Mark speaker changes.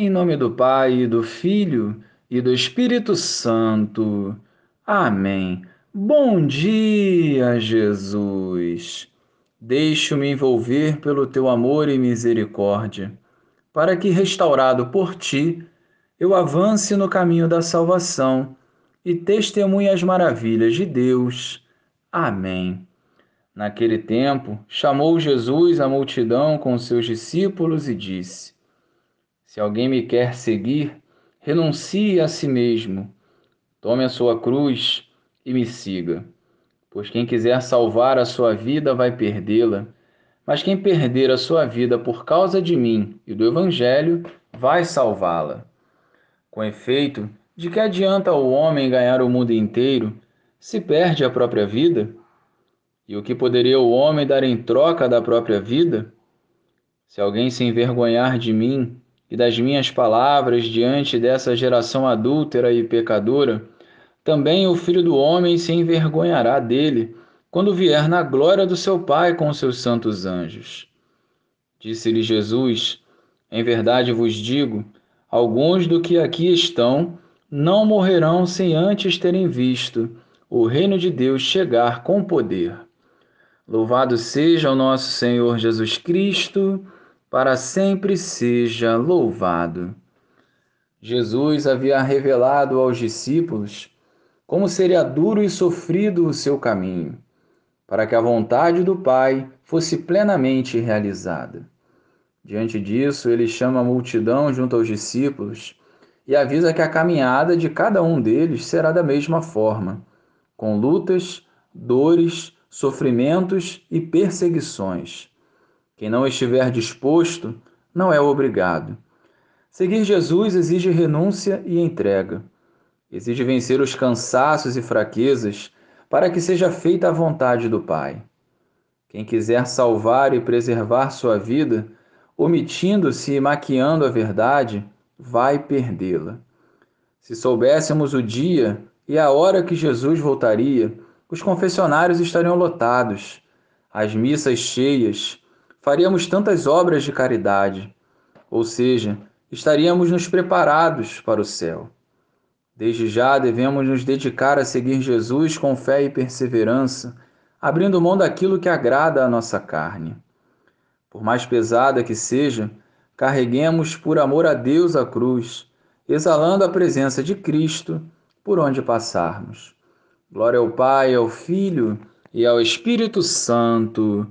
Speaker 1: Em nome do Pai, do Filho e do Espírito Santo. Amém. Bom dia, Jesus. Deixo-me envolver pelo teu amor e misericórdia, para que, restaurado por ti, eu avance no caminho da salvação e testemunhe as maravilhas de Deus. Amém. Naquele tempo, chamou Jesus a multidão com seus discípulos e disse: Se alguém me quer seguir, renuncie a si mesmo, tome a sua cruz e me siga. Pois quem quiser salvar a sua vida vai perdê-la, mas quem perder a sua vida por causa de mim e do Evangelho vai salvá-la. Com efeito, de que adianta o homem ganhar o mundo inteiro se perde a própria vida? E o que poderia o homem dar em troca da própria vida? Se alguém se envergonhar de mim e das minhas palavras diante dessa geração adúltera e pecadora, também o filho do homem se envergonhará dele, quando vier na glória do seu Pai com seus santos anjos. Disse-lhe Jesus: Em verdade vos digo, alguns do que aqui estão não morrerão sem antes terem visto o reino de Deus chegar com poder. Louvado seja o nosso Senhor Jesus Cristo, para sempre seja louvado. Jesus havia revelado aos discípulos como seria duro e sofrido o seu caminho, para que a vontade do Pai fosse plenamente realizada. Diante disso, ele chama a multidão junto aos discípulos e avisa que a caminhada de cada um deles será da mesma forma, com lutas, dores, sofrimentos e perseguições. Quem não estiver disposto não é obrigado. Seguir Jesus exige renúncia e entrega. Exige vencer os cansaços e fraquezas para que seja feita a vontade do Pai. Quem quiser salvar e preservar sua vida, omitindo-se e maquiando a verdade, vai perdê-la. Se soubéssemos o dia e a hora que Jesus voltaria, os confessionários estariam lotados, as missas cheias, faríamos tantas obras de caridade, ou seja, estaríamos nos preparados para o céu. Desde já devemos nos dedicar a seguir Jesus com fé e perseverança, abrindo mão daquilo que agrada à nossa carne. Por mais pesada que seja, carreguemos por amor a Deus a cruz, exalando a presença de Cristo por onde passarmos. Glória ao Pai, ao Filho e ao Espírito Santo,